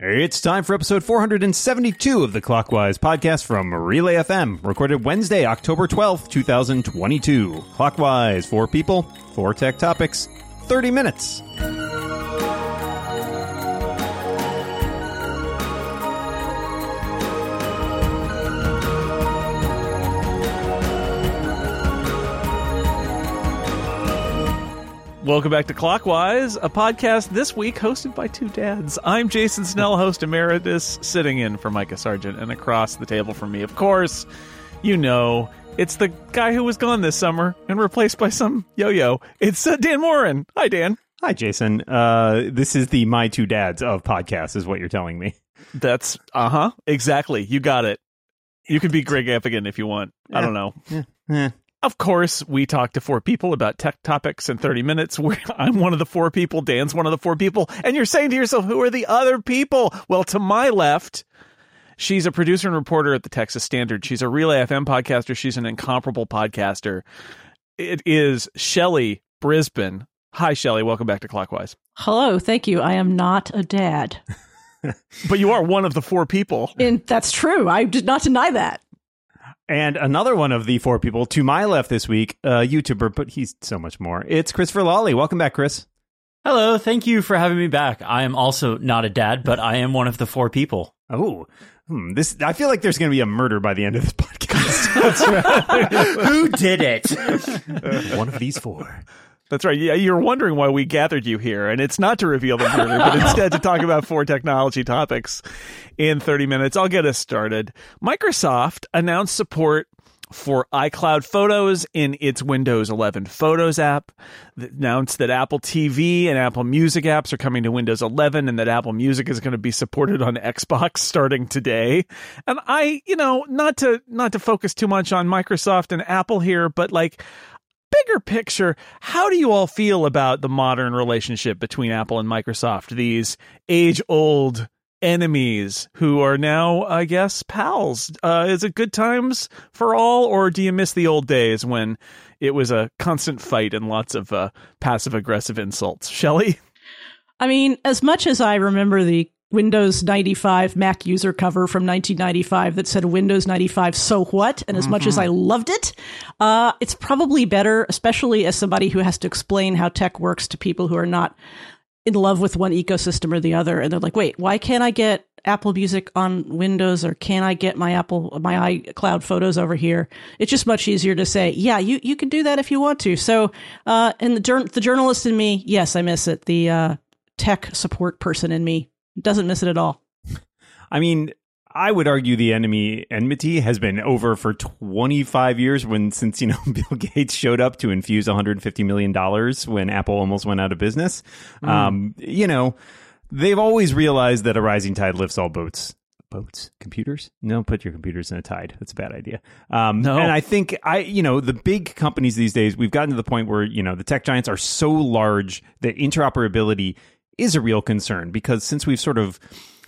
It's time for episode 472 of the Clockwise podcast from Relay FM, recorded Wednesday, October 12th, 2022. Clockwise, four people, four tech topics, 30 minutes. Welcome back to Clockwise, a podcast this week hosted by two dads. I'm Jason Snell, host emeritus, sitting in for Micah Sargent, and across the table from me, of course, you know, it's the guy who was gone this summer and replaced by some yo-yo. It's uh, Dan Moren. Hi, Dan. Hi, Jason. Uh, this is the My Two Dads of podcasts, is what you're telling me. That's uh huh, exactly. You got it. You can be Greg Evigan if you want. I don't know. Eh. Of course, we talk to four people about tech topics in 30 minutes. I'm one of the four people, Dan's one of the four people, and you're saying to yourself, who are the other people? Well, to my left, she's a producer and reporter at the Texas Standard. She's a Relay FM podcaster. She's an incomparable podcaster. It is Shelly Brisbane. Hi, Shelly. Welcome back to Clockwise. Hello, thank you. I am not a dad. But you are one of the four people. And that's true. I did not deny that. And another one of the four people to my left this week, a YouTuber, but he's so much more. It's Christopher Lawley. Welcome back, Chris. Hello, thank you for having me back. I am also not a dad, but I am one of the four people. Oh, hmm, this. I feel like there's going to be a murder by the end of this podcast. Who did it? one of these four. That's right. Yeah, you're wondering why we gathered you here, and it's not to reveal the murder, but instead to talk about four technology topics in 30 minutes. I'll get us started. Microsoft announced support for iCloud Photos in its Windows 11 Photos app. Announced that Apple TV and Apple Music apps are coming to Windows 11 and that Apple Music is going to be supported on Xbox starting today. And I, you know, not to not to focus too much on Microsoft and Apple here, but like bigger picture, how do you all feel about the modern relationship between Apple and Microsoft? These age old enemies who are now, I guess, pals. Uh, is it good times for all, or do you miss the old days when it was a constant fight and lots of uh, passive aggressive insults? Shelly? I mean, as much as I remember the Windows 95 Mac user cover from 1995 that said Windows 95 so what? And as mm-hmm. much as I loved it uh, it's probably better especially as somebody who has to explain how tech works to people who are not in love with one ecosystem or the other. And they're like wait why can't I get Apple Music on Windows or can I get my Apple my iCloud photos over here? It's just much easier to say yeah you you can do that if you want to. So uh, and the the journalist in me yes I miss it. The uh, tech support person in me doesn't miss it at all. I mean, I would argue the enemy enmity has been over for 25 years when since you know Bill Gates showed up to infuse 150 million dollars when Apple almost went out of business. Mm. Um, you know, they've always realized that a rising tide lifts all boats. Boats, computers? No, put your computers in a tide. That's a bad idea. Um, no, and I think I, you know, the big companies these days, we've gotten to the point where you know the tech giants are so large that interoperability is a real concern because since we've sort of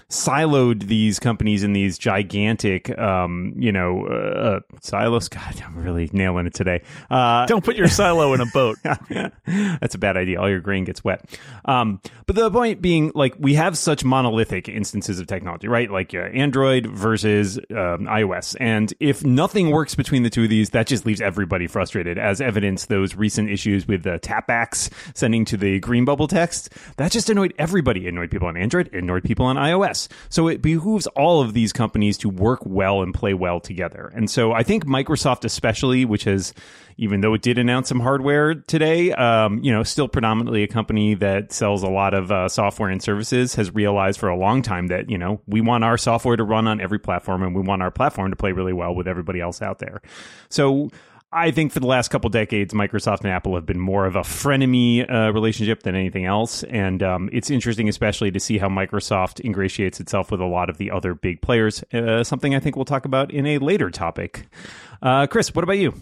siloed these companies in these gigantic, um, you know, uh, silos. God, I'm really nailing it today. Uh, Don't put your silo in a boat. That's a bad idea. All your grain gets wet. Um, but the point being, like, we have such monolithic instances of technology, right? Like uh, Android versus um, iOS. And if nothing works between the two of these, that just leaves everybody frustrated, as evidence those recent issues with the tapbacks sending to the green bubble text. That just annoyed everybody. It annoyed people on Android, annoyed people on iOS. So it behooves all of these companies to work well and play well together. And so I think Microsoft, especially, which has, even though it did announce some hardware today, um, you know, still predominantly a company that sells a lot of uh, software and services, has realized for a long time that, you know, we want our software to run on every platform and we want our platform to play really well with everybody else out there. So, I think for the last couple decades, Microsoft and Apple have been more of a frenemy uh, relationship than anything else, and um, it's interesting, especially to see how Microsoft ingratiates itself with a lot of the other big players. Uh, something I think we'll talk about in a later topic. Uh, Chris, what about you?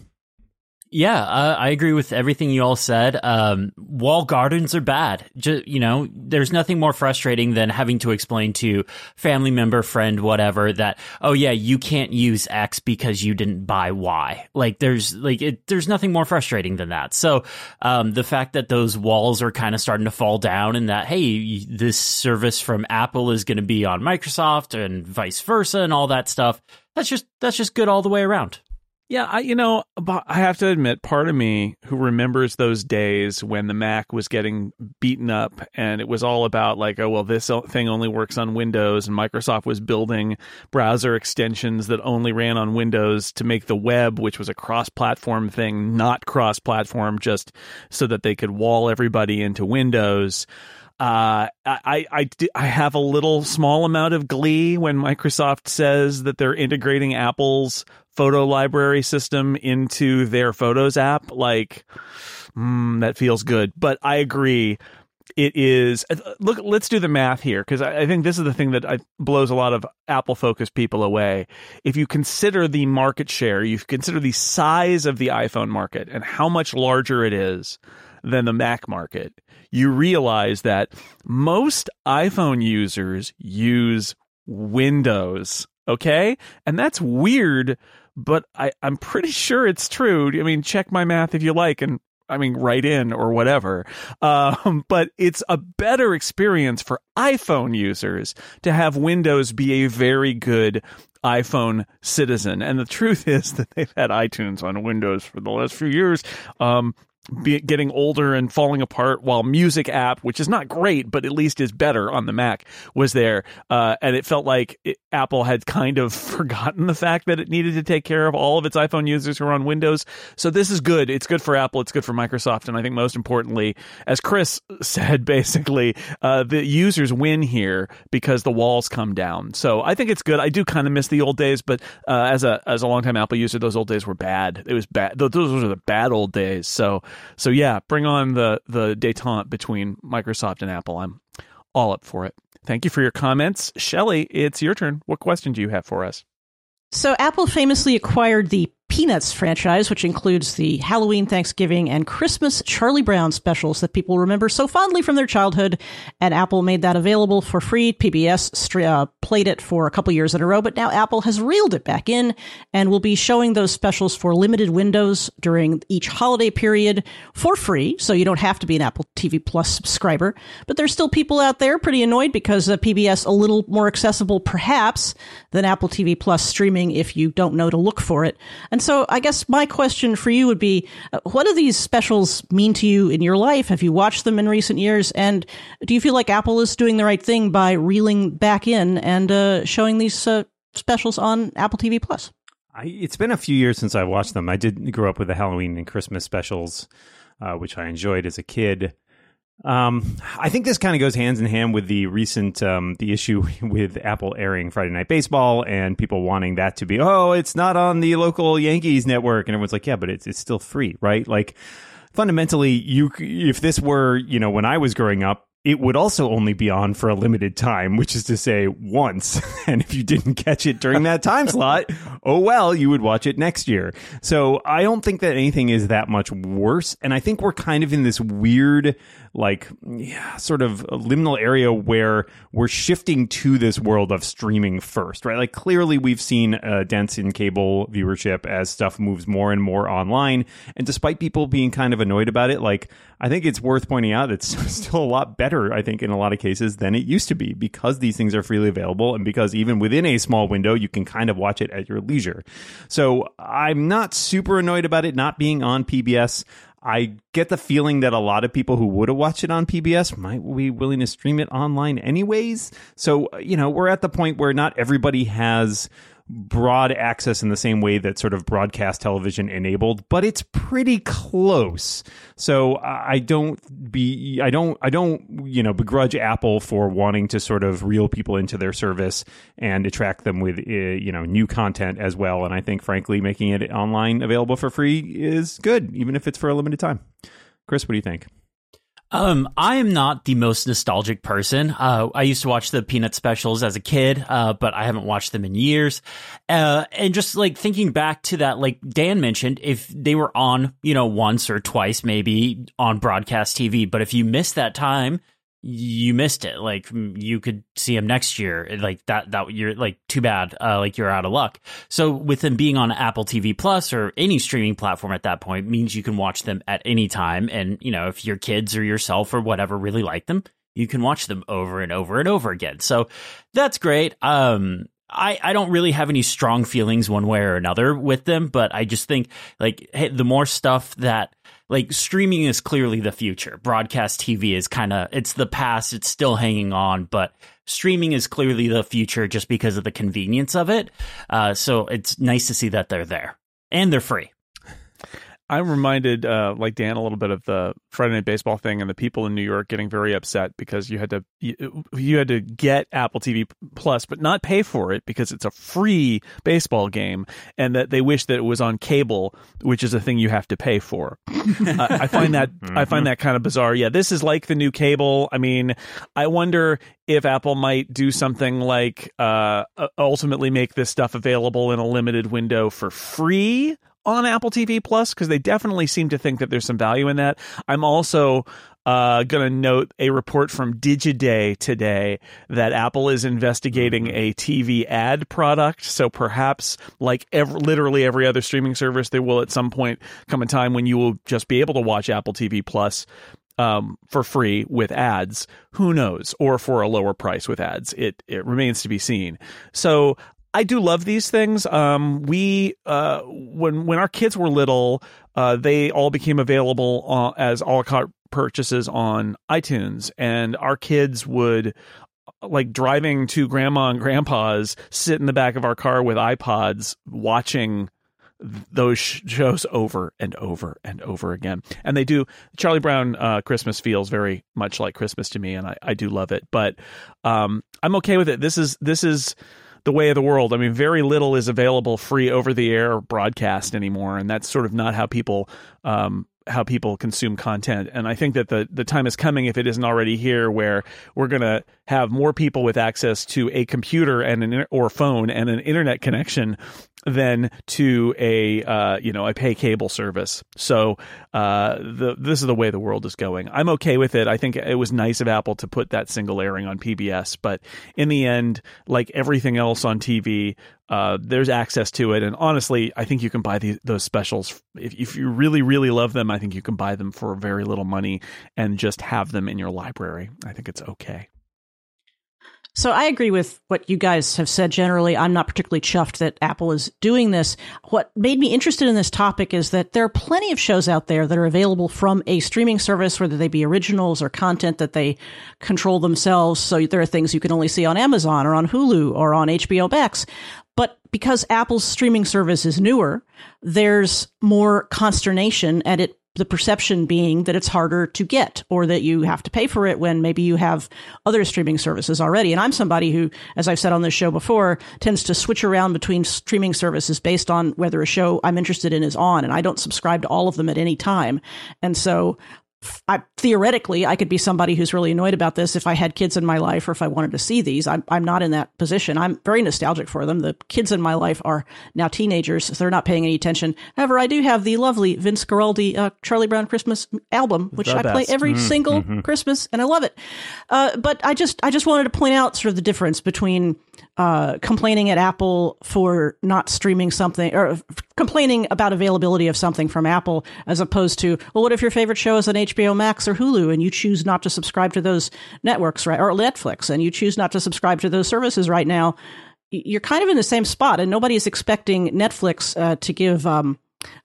Yeah, uh, I agree with everything you all said. Um, wall gardens are bad. Just, you know, there's nothing more frustrating than having to explain to family member, friend, whatever that, oh yeah, you can't use X because you didn't buy Y. Like there's like it, there's nothing more frustrating than that. So um, the fact that those walls are kind of starting to fall down and that hey, this service from Apple is going to be on Microsoft and vice versa and all that stuff. That's just that's just good all the way around. Yeah, I, you know, I have to admit, part of me who remembers those days when the Mac was getting beaten up and it was all about like, oh, well, this thing only works on Windows, and Microsoft was building browser extensions that only ran on Windows to make the web, which was a cross platform thing, not cross platform, just so that they could wall everybody into Windows. Uh, I, I, I have a little small amount of glee when Microsoft says that they're integrating Apple's photo library system into their Photos app. Like, mm, that feels good. But I agree. It is uh, look. Let's do the math here because I, I, think this is the thing that I, blows a lot of Apple focused people away. If you consider the market share, you consider the size of the iPhone market and how much larger it is than the Mac market you realize that most iPhone users use Windows. Okay. And that's weird, but I, I'm pretty sure it's true. I mean, check my math if you like and I mean, write in or whatever. Um, but it's a better experience for iPhone users to have Windows be a very good iPhone citizen. And the truth is that they've had iTunes on Windows for the last few years. Um, getting older and falling apart while music app which is not great but at least is better on the mac was there. Uh, and it felt like it, apple had kind of forgotten the fact that it needed to take care of all of its iphone users who are on windows. So this is good. It's good for apple. It's good for microsoft. And i think most importantly as chris said basically uh, the users win here because the walls come down. So i think it's good. I do kind of miss the old days but uh, as a as a longtime apple user those old days were bad. It was bad. Those were the bad old days. So so yeah, bring on the the detente between Microsoft and Apple. I'm all up for it. Thank you for your comments, Shelly. It's your turn. What question do you have for us? So Apple famously acquired the Peanuts franchise, which includes the Halloween, Thanksgiving, and Christmas Charlie Brown specials that people remember so fondly from their childhood. And Apple made that available for free. PBS uh, played it for a couple years in a row, but now Apple has reeled it back in and will be showing those specials for limited windows during each holiday period for free. So you don't have to be an Apple TV Plus subscriber. But there's still people out there pretty annoyed because uh, PBS a little more accessible, perhaps, than Apple TV Plus streaming if you don't know to look for it. And so I guess my question for you would be uh, what do these specials mean to you in your life? Have you watched them in recent years? And do you feel like Apple is doing the right thing by reeling back in and uh, showing these uh, specials on Apple TV Plus? I, it's been a few years since I watched them. I did grow up with the Halloween and Christmas specials, uh, which I enjoyed as a kid. Um, I think this kind of goes hands in hand with the recent um, the issue with Apple airing Friday Night Baseball and people wanting that to be oh it's not on the local Yankees network. And everyone's like yeah but it's it's still free right? Like fundamentally you if this were you know when I was growing up it would also only be on for a limited time, which is to say once. And if you didn't catch it during that time slot, oh well, you would watch it next year. So I don't think that anything is that much worse. And I think we're kind of in this weird like yeah, sort of liminal area where we're shifting to this world of streaming first, right? Like clearly we've seen a dents in cable viewership as stuff moves more and more online. And despite people being kind of annoyed about it, like I think it's worth pointing out that it's still a lot better, I think, in a lot of cases than it used to be because these things are freely available and because even within a small window, you can kind of watch it at your leisure. So I'm not super annoyed about it not being on PBS. I get the feeling that a lot of people who would have watched it on PBS might be willing to stream it online anyways. So, you know, we're at the point where not everybody has broad access in the same way that sort of broadcast television enabled, but it's pretty close. So I don't be I don't I don't you know begrudge Apple for wanting to sort of reel people into their service and attract them with uh, you know new content as well. And I think frankly making it online available for free is good, even if it's for a limited time. Chris, what do you think? Um, I am not the most nostalgic person. Uh, I used to watch the Peanut specials as a kid, uh, but I haven't watched them in years. Uh, and just like thinking back to that, like Dan mentioned, if they were on, you know, once or twice maybe on broadcast TV, but if you missed that time, you missed it. Like you could see him next year. Like that, that you're like too bad. Uh, like you're out of luck. So with them being on Apple TV Plus or any streaming platform at that point means you can watch them at any time. And you know, if your kids or yourself or whatever really like them, you can watch them over and over and over again. So that's great. Um, I, I don't really have any strong feelings one way or another with them, but I just think like hey, the more stuff that like streaming is clearly the future. Broadcast TV is kind of it's the past, it's still hanging on, but streaming is clearly the future just because of the convenience of it. Uh, so it's nice to see that they're there and they're free. I'm reminded, uh, like Dan, a little bit of the Friday Night Baseball thing, and the people in New York getting very upset because you had to you, you, had to get Apple TV Plus, but not pay for it because it's a free baseball game, and that they wish that it was on cable, which is a thing you have to pay for. uh, I find that mm-hmm. I find that kind of bizarre. Yeah, this is like the new cable. I mean, I wonder if Apple might do something like uh, ultimately make this stuff available in a limited window for free on Apple TV Plus because they definitely seem to think that there's some value in that. I'm also uh, going to note a report from Digiday today that Apple is investigating mm-hmm. a TV ad product. So perhaps, like every, literally every other streaming service, there will at some point come a time when you will just be able to watch Apple TV Plus um, for free with ads. Who knows? Or for a lower price with ads. It it remains to be seen. So I do love these things. Um, we uh, when when our kids were little, uh, they all became available uh, as a la carte purchases on iTunes, and our kids would like driving to grandma and grandpa's sit in the back of our car with iPods watching those shows over and over and over again. And they do Charlie Brown uh, Christmas feels very much like Christmas to me, and I, I do love it. But um, I'm okay with it. This is this is the way of the world. I mean, very little is available free over the air broadcast anymore, and that's sort of not how people um, how people consume content. And I think that the the time is coming, if it isn't already here, where we're going to have more people with access to a computer and an or phone and an internet connection than to a uh, you know a pay cable service. So uh, the this is the way the world is going. I'm okay with it. I think it was nice of Apple to put that single airing on PBS, but in the end, like everything else on TV, uh, there's access to it. And honestly, I think you can buy the, those specials if, if you really really love them. I think you can buy them for very little money and just have them in your library. I think it's okay. So I agree with what you guys have said generally. I'm not particularly chuffed that Apple is doing this. What made me interested in this topic is that there are plenty of shows out there that are available from a streaming service, whether they be originals or content that they control themselves. So there are things you can only see on Amazon or on Hulu or on HBO Max. But because Apple's streaming service is newer, there's more consternation and it the perception being that it's harder to get or that you have to pay for it when maybe you have other streaming services already. And I'm somebody who, as I've said on this show before, tends to switch around between streaming services based on whether a show I'm interested in is on. And I don't subscribe to all of them at any time. And so I, theoretically, I could be somebody who's really annoyed about this if I had kids in my life or if I wanted to see these. I'm, I'm not in that position. I'm very nostalgic for them. The kids in my life are now teenagers, so they're not paying any attention. However, I do have the lovely Vince Guaraldi uh, Charlie Brown Christmas album, which I play every mm-hmm. single mm-hmm. Christmas, and I love it. Uh, but I just I just wanted to point out sort of the difference between uh, complaining at Apple for not streaming something or complaining about availability of something from Apple as opposed to, well, what if your favorite show is on HBO Max or Hulu and you choose not to subscribe to those networks, right? Or Netflix and you choose not to subscribe to those services right now. You're kind of in the same spot and nobody is expecting Netflix uh, to give, um,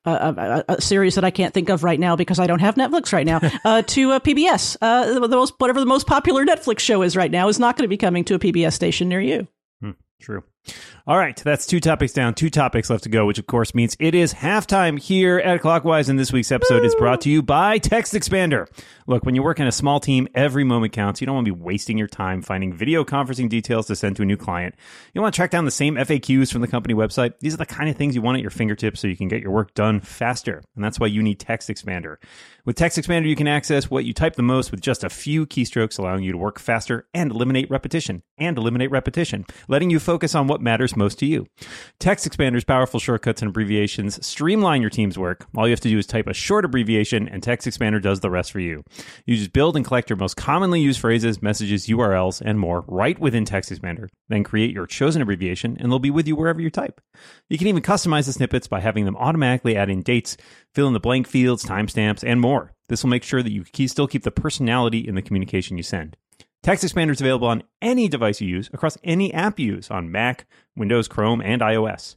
a, a, a, series that I can't think of right now because I don't have Netflix right now uh, to a PBS. Uh, the most whatever the most popular Netflix show is right now is not going to be coming to a PBS station near you. True. All right, that's two topics down, two topics left to go, which of course means it is halftime here at Clockwise, and this week's episode is brought to you by Text Expander. Look, when you work in a small team, every moment counts. You don't want to be wasting your time finding video conferencing details to send to a new client. You want to track down the same FAQs from the company website. These are the kind of things you want at your fingertips so you can get your work done faster, and that's why you need Text Expander. With Text Expander, you can access what you type the most with just a few keystrokes, allowing you to work faster and eliminate repetition, and eliminate repetition, letting you focus on what matters most to you. Text Expander's powerful shortcuts and abbreviations streamline your team's work. All you have to do is type a short abbreviation, and Text Expander does the rest for you. You just build and collect your most commonly used phrases, messages, URLs, and more right within Text Expander. Then create your chosen abbreviation, and they'll be with you wherever you type. You can even customize the snippets by having them automatically add in dates, fill in the blank fields, timestamps, and more. This will make sure that you still keep the personality in the communication you send. Text Expander is available on any device you use across any app you use on Mac, Windows, Chrome, and iOS.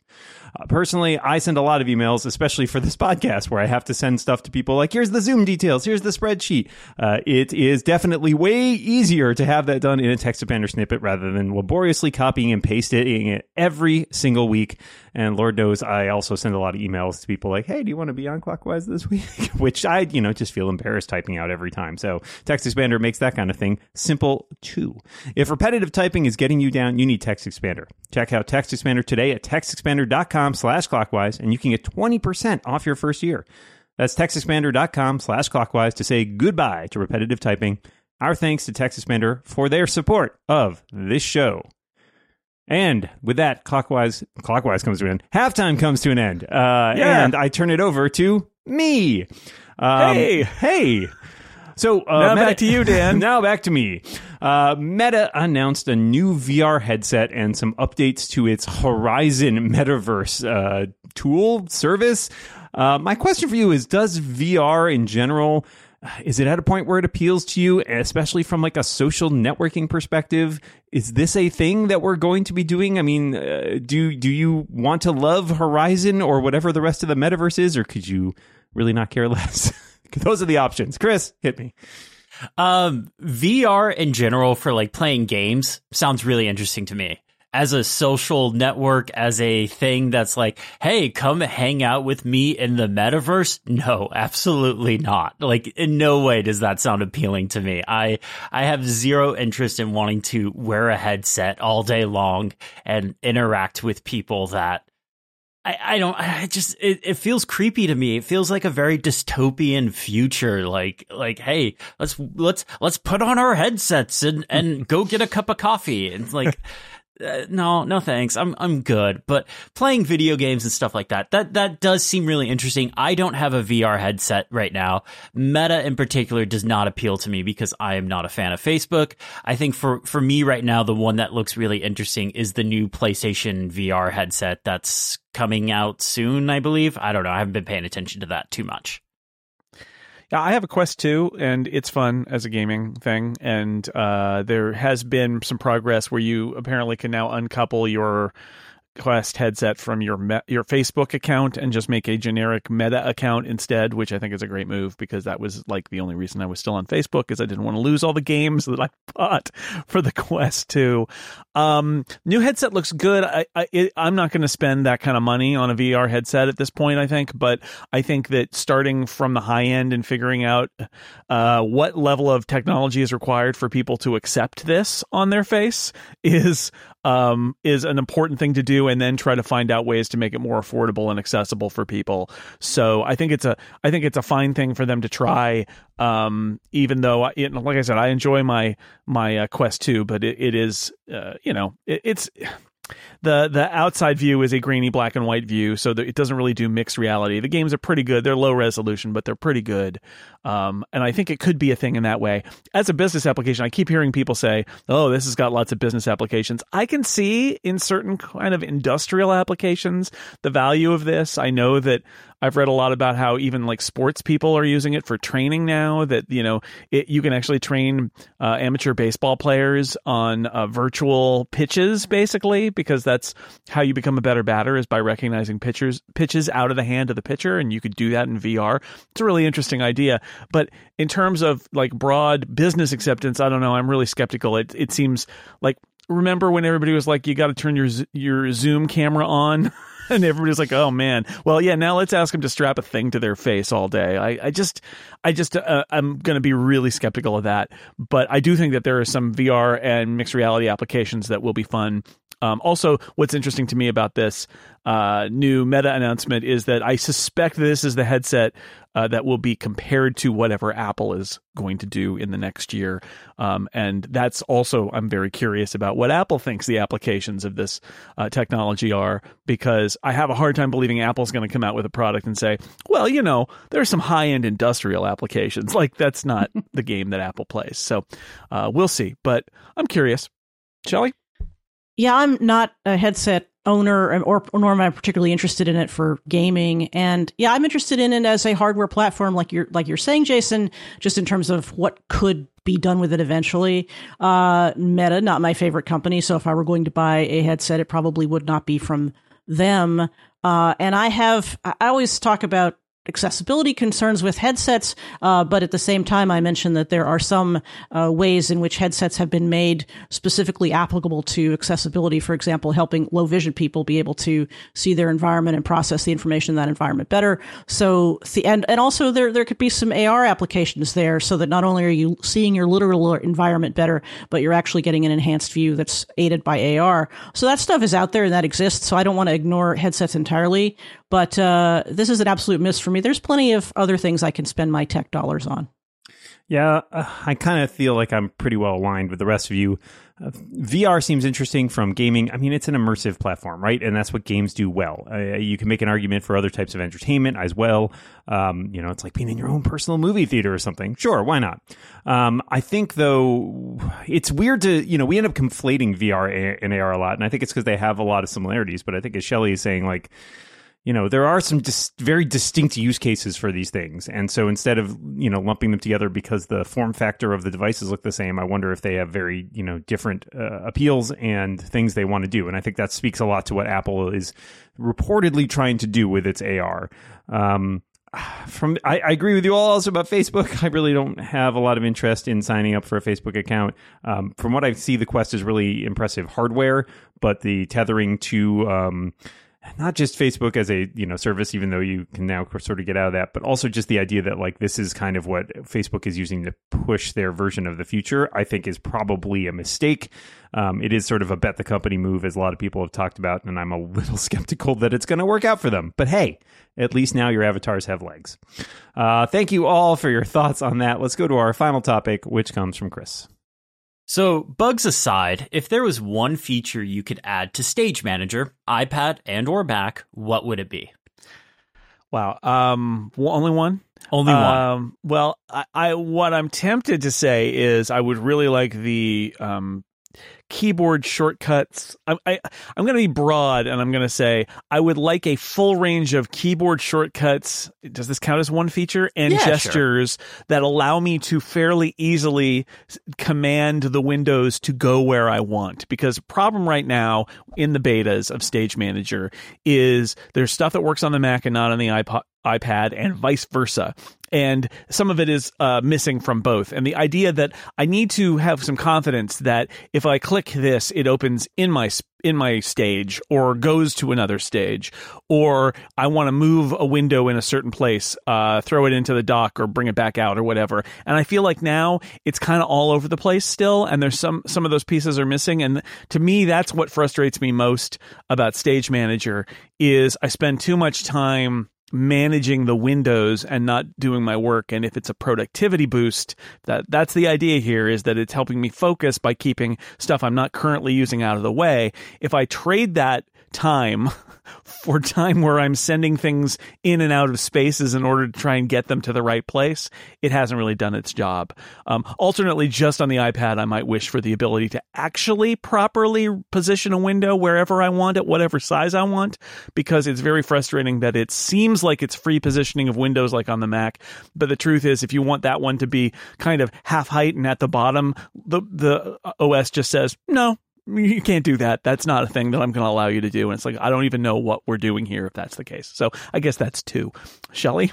Uh, personally, I send a lot of emails, especially for this podcast, where I have to send stuff to people like, here's the Zoom details, here's the spreadsheet. Uh, it is definitely way easier to have that done in a text expander snippet rather than laboriously copying and pasting it every single week. And Lord knows, I also send a lot of emails to people like, hey, do you want to be on Clockwise this week? Which I, you know, just feel embarrassed typing out every time. So Text Expander makes that kind of thing simple too. If repetitive typing is getting you down, you need Text Expander. Check out Text Expander today at textexpander.com slash clockwise, and you can get 20% off your first year. That's textexpander.com slash clockwise to say goodbye to repetitive typing. Our thanks to Text Expander for their support of this show. And with that, clockwise, clockwise comes to an end. Halftime comes to an end. Uh, Yeah. And I turn it over to me. Um, Hey. Hey. So uh, Now Meta- back to you, Dan. now back to me. Uh, Meta announced a new VR headset and some updates to its Horizon Metaverse uh, tool service. Uh, my question for you is: Does VR in general is it at a point where it appeals to you, especially from like a social networking perspective? Is this a thing that we're going to be doing? I mean, uh, do do you want to love Horizon or whatever the rest of the metaverse is, or could you really not care less? Those are the options. Chris, hit me. Um, VR in general for like playing games sounds really interesting to me. As a social network, as a thing that's like, hey, come hang out with me in the metaverse. No, absolutely not. Like, in no way does that sound appealing to me. I, I have zero interest in wanting to wear a headset all day long and interact with people that I, I don't I just it, it feels creepy to me. It feels like a very dystopian future. Like like hey, let's let's let's put on our headsets and and go get a cup of coffee. And it's like uh, no, no thanks. I'm I'm good. But playing video games and stuff like that, that that does seem really interesting. I don't have a VR headset right now. Meta in particular does not appeal to me because I am not a fan of Facebook. I think for for me right now, the one that looks really interesting is the new PlayStation VR headset that's coming out soon, I believe. I don't know. I haven't been paying attention to that too much. Yeah, I have a Quest 2, and it's fun as a gaming thing. And uh, there has been some progress where you apparently can now uncouple your Quest headset from your me- your Facebook account and just make a generic Meta account instead, which I think is a great move because that was like the only reason I was still on Facebook is I didn't want to lose all the games that I bought for the Quest 2. Um, new headset looks good. I, I I'm not going to spend that kind of money on a VR headset at this point. I think, but I think that starting from the high end and figuring out uh, what level of technology is required for people to accept this on their face is um, is an important thing to do, and then try to find out ways to make it more affordable and accessible for people. So I think it's a I think it's a fine thing for them to try. Um, even though, I, like I said, I enjoy my my uh, Quest 2, but it, it is uh, you know it, it's the the outside view is a grainy black and white view, so it doesn't really do mixed reality. The games are pretty good; they're low resolution, but they're pretty good. Um, and I think it could be a thing in that way. As a business application, I keep hearing people say, "Oh, this has got lots of business applications." I can see in certain kind of industrial applications the value of this. I know that I've read a lot about how even like sports people are using it for training now. That you know, it, you can actually train uh, amateur baseball players on uh, virtual pitches, basically, because that's how you become a better batter is by recognizing pitchers pitches out of the hand of the pitcher, and you could do that in VR. It's a really interesting idea, but in terms of like broad business acceptance, I don't know. I'm really skeptical. It it seems like remember when everybody was like, you got to turn your your Zoom camera on? and everybody's like, "Oh man, well, yeah." Now let's ask them to strap a thing to their face all day. I, I just, I just, uh, I'm going to be really skeptical of that. But I do think that there are some VR and mixed reality applications that will be fun. Um, also, what's interesting to me about this uh, new Meta announcement is that I suspect this is the headset uh, that will be compared to whatever Apple is going to do in the next year. Um, and that's also, I'm very curious about what Apple thinks the applications of this uh, technology are, because I have a hard time believing Apple's going to come out with a product and say, well, you know, there's some high end industrial applications. Like, that's not the game that Apple plays. So uh, we'll see. But I'm curious. Shelly? Yeah, I'm not a headset owner or, or nor am I particularly interested in it for gaming. And yeah, I'm interested in it as a hardware platform, like you're like you're saying, Jason, just in terms of what could be done with it eventually. Uh, Meta, not my favorite company, so if I were going to buy a headset, it probably would not be from them. Uh, and I have I always talk about accessibility concerns with headsets, uh, but at the same time, I mentioned that there are some uh, ways in which headsets have been made specifically applicable to accessibility. For example, helping low vision people be able to see their environment and process the information in that environment better. So, and and also there there could be some AR applications there, so that not only are you seeing your literal environment better, but you're actually getting an enhanced view that's aided by AR. So that stuff is out there and that exists. So I don't want to ignore headsets entirely. But uh, this is an absolute miss for me. There's plenty of other things I can spend my tech dollars on. Yeah, uh, I kind of feel like I'm pretty well aligned with the rest of you. Uh, VR seems interesting from gaming. I mean, it's an immersive platform, right? And that's what games do well. Uh, you can make an argument for other types of entertainment as well. Um, you know, it's like being in your own personal movie theater or something. Sure, why not? Um, I think though it's weird to you know we end up conflating VR and AR a lot, and I think it's because they have a lot of similarities. But I think as Shelly is saying, like you know there are some dis- very distinct use cases for these things and so instead of you know lumping them together because the form factor of the devices look the same i wonder if they have very you know different uh, appeals and things they want to do and i think that speaks a lot to what apple is reportedly trying to do with its ar um, from I, I, agree with you all also about Facebook. I really don't have a lot of interest in signing up for a Facebook account. Um, from what I see, the Quest is really impressive hardware, but the tethering to um, not just Facebook as a you know service, even though you can now sort of get out of that, but also just the idea that like this is kind of what Facebook is using to push their version of the future. I think is probably a mistake. Um, it is sort of a bet the company move, as a lot of people have talked about, and I'm a little skeptical that it's going to work out for them. But hey, at least now your avatars have legs. Uh, thank you all for your thoughts on that. Let's go to our final topic, which comes from Chris. So, bugs aside, if there was one feature you could add to Stage Manager, iPad and or Mac, what would it be? Wow. Um only one? Only one. Um, well, I, I what I'm tempted to say is I would really like the um keyboard shortcuts. I, I, I'm going to be broad and I'm going to say I would like a full range of keyboard shortcuts. Does this count as one feature? And yeah, gestures sure. that allow me to fairly easily command the windows to go where I want. Because problem right now in the betas of Stage Manager is there's stuff that works on the Mac and not on the iPod, iPad and vice versa. And some of it is uh, missing from both. And the idea that I need to have some confidence that if I click this, it opens in my in my stage or goes to another stage, or I want to move a window in a certain place, uh, throw it into the dock or bring it back out or whatever. And I feel like now it's kind of all over the place still, and there's some some of those pieces are missing. And to me, that's what frustrates me most about Stage Manager is I spend too much time managing the windows and not doing my work. And if it's a productivity boost that that's the idea here is that it's helping me focus by keeping stuff I'm not currently using out of the way. If I trade that time for time where I'm sending things in and out of spaces in order to try and get them to the right place, it hasn't really done its job. Um, alternately, just on the iPad, I might wish for the ability to actually properly position a window wherever I want it, whatever size I want, because it's very frustrating that it seems like it's free positioning of windows like on the Mac. But the truth is, if you want that one to be kind of half height and at the bottom, the, the OS just says, no, you can't do that. That's not a thing that I'm going to allow you to do. And it's like, I don't even know what we're doing here if that's the case. So I guess that's two. Shelly?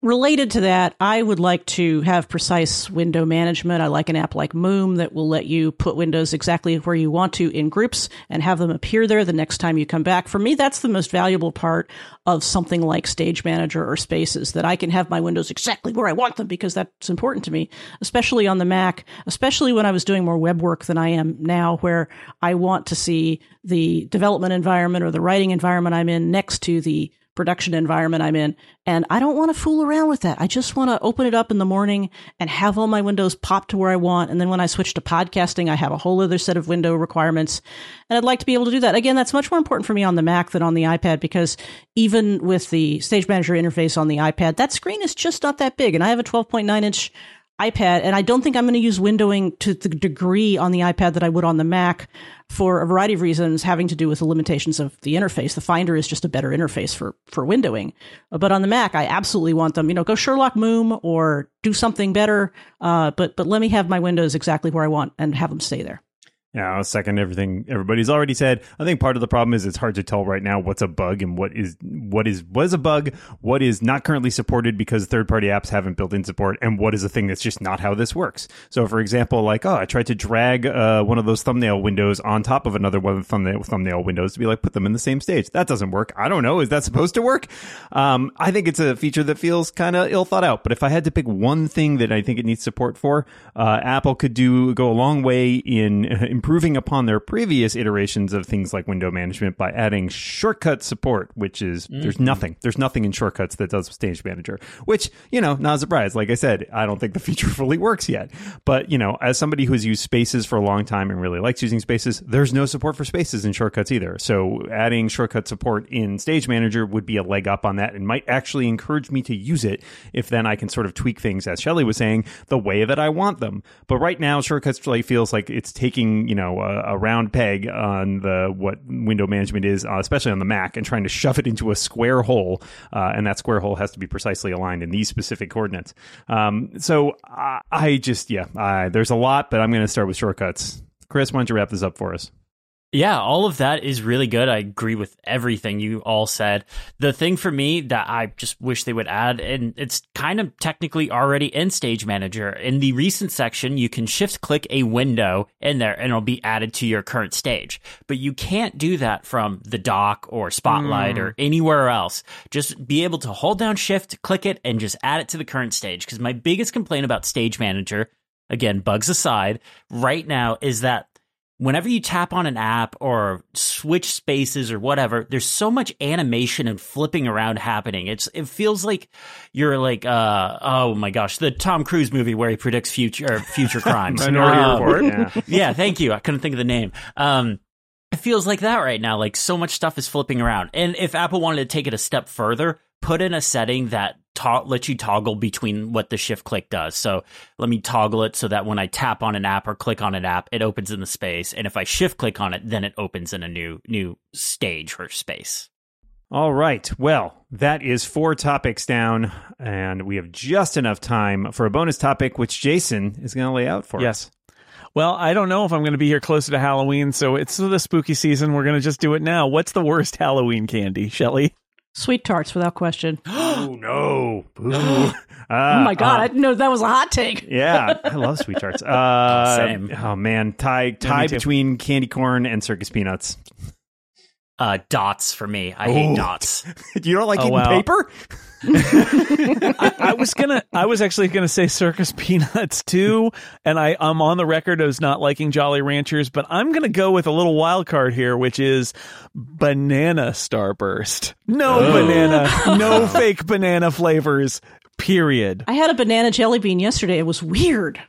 Related to that, I would like to have precise window management. I like an app like Moom that will let you put windows exactly where you want to in groups and have them appear there the next time you come back. For me, that's the most valuable part of something like Stage Manager or Spaces, that I can have my windows exactly where I want them because that's important to me, especially on the Mac, especially when I was doing more web work than I am now, where I want to see the development environment or the writing environment I'm in next to the production environment I'm in. And I don't want to fool around with that. I just want to open it up in the morning and have all my windows pop to where I want. And then when I switch to podcasting, I have a whole other set of window requirements. And I'd like to be able to do that. Again, that's much more important for me on the Mac than on the iPad because even with the Stage Manager interface on the iPad, that screen is just not that big. And I have a 12.9 inch iPad, and I don't think I'm going to use windowing to the degree on the iPad that I would on the Mac for a variety of reasons having to do with the limitations of the interface. The Finder is just a better interface for for windowing. But on the Mac, I absolutely want them. You know, go Sherlock Moom or do something better. Uh, but but let me have my windows exactly where I want and have them stay there. Yeah, I'll second everything everybody's already said. I think part of the problem is it's hard to tell right now what's a bug and what is what is what is a bug, what is not currently supported because third-party apps haven't built in support, and what is a thing that's just not how this works. So, for example, like oh, I tried to drag uh, one of those thumbnail windows on top of another one of the thumbnail thumbnail windows to be like put them in the same stage. That doesn't work. I don't know. Is that supposed to work? Um, I think it's a feature that feels kind of ill thought out. But if I had to pick one thing that I think it needs support for, uh, Apple could do go a long way in improving upon their previous iterations of things like window management by adding shortcut support, which is mm-hmm. there's nothing. There's nothing in shortcuts that does Stage Manager, which, you know, not a surprise. Like I said, I don't think the feature fully works yet. But, you know, as somebody who's used spaces for a long time and really likes using spaces, there's no support for spaces in shortcuts either. So adding shortcut support in Stage Manager would be a leg up on that and might actually encourage me to use it if then I can sort of tweak things, as Shelly was saying, the way that I want them. But right now, shortcuts really feels like it's taking, you know, a, a round peg on the what window management is, uh, especially on the Mac, and trying to shove it into a square hole, uh, and that square hole has to be precisely aligned in these specific coordinates. Um, so I, I, just yeah, I, there's a lot, but I'm going to start with shortcuts. Chris, why don't you wrap this up for us? Yeah, all of that is really good. I agree with everything you all said. The thing for me that I just wish they would add, and it's kind of technically already in Stage Manager. In the recent section, you can shift click a window in there and it'll be added to your current stage. But you can't do that from the dock or Spotlight mm. or anywhere else. Just be able to hold down shift, click it, and just add it to the current stage. Because my biggest complaint about Stage Manager again, bugs aside, right now is that whenever you tap on an app or switch spaces or whatever, there's so much animation and flipping around happening. It's it feels like you're like uh oh my gosh, the Tom Cruise movie where he predicts future future crimes. Minority um, Report. Yeah. yeah, thank you. I couldn't think of the name. Um it feels like that right now. Like so much stuff is flipping around. And if Apple wanted to take it a step further, put in a setting that to- let you toggle between what the shift click does. So let me toggle it so that when I tap on an app or click on an app, it opens in the space, and if I shift click on it, then it opens in a new new stage or space. All right. Well, that is four topics down, and we have just enough time for a bonus topic, which Jason is going to lay out for yes. us. Well, I don't know if I'm going to be here closer to Halloween, so it's the spooky season. We're going to just do it now. What's the worst Halloween candy, Shelly? Sweet tarts, without question. oh no! Uh, oh my god! Uh, I didn't know that was a hot take. yeah, I love sweet tarts. Uh, Same. Oh man, tie tie between candy corn and circus peanuts. Uh, dots for me. I hate dots. you don't like oh, eating paper? I, I, was gonna. I was actually gonna say circus peanuts too, and I I'm on the record as not liking Jolly Ranchers, but I'm gonna go with a little wild card here, which is banana starburst. No oh. banana, no fake banana flavors. Period. I had a banana jelly bean yesterday. It was weird.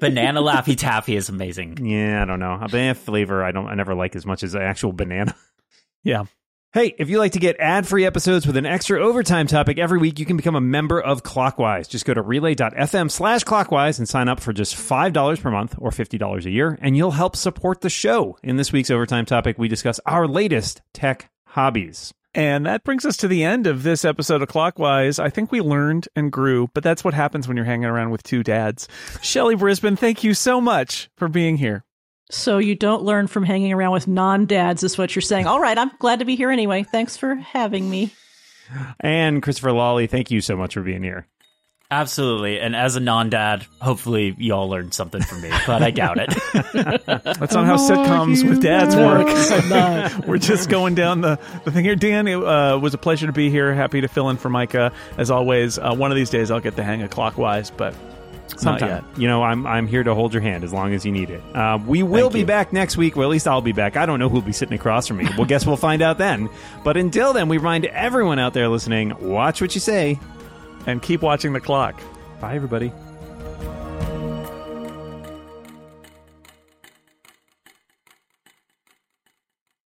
Banana Laffy Taffy is amazing. Yeah, I don't know. A banana flavor I don't I never like as much as actual banana. Yeah. Hey, if you like to get ad free episodes with an extra overtime topic every week, you can become a member of Clockwise. Just go to relay.fm slash clockwise and sign up for just $5 per month or $50 a year, and you'll help support the show. In this week's overtime topic, we discuss our latest tech hobbies. And that brings us to the end of this episode of Clockwise. I think we learned and grew, but that's what happens when you're hanging around with two dads. Shelly Brisbane, thank you so much for being here. So you don't learn from hanging around with non dads, is what you're saying. All right, I'm glad to be here anyway. Thanks for having me. And Christopher Lawley, thank you so much for being here. Absolutely. And as a non dad, hopefully y'all learned something from me, but I doubt it. That's not how sitcoms with dads work. We're just going down the, the thing here. Dan, it uh, was a pleasure to be here. Happy to fill in for Micah. As always, uh, one of these days I'll get the hang of clockwise, but not Sometime. yet. You know, I'm I'm here to hold your hand as long as you need it. Uh, we will Thank be you. back next week. Well, at least I'll be back. I don't know who'll be sitting across from me. Well, guess we'll find out then. But until then, we remind everyone out there listening: watch what you say. And keep watching the clock. Bye, everybody.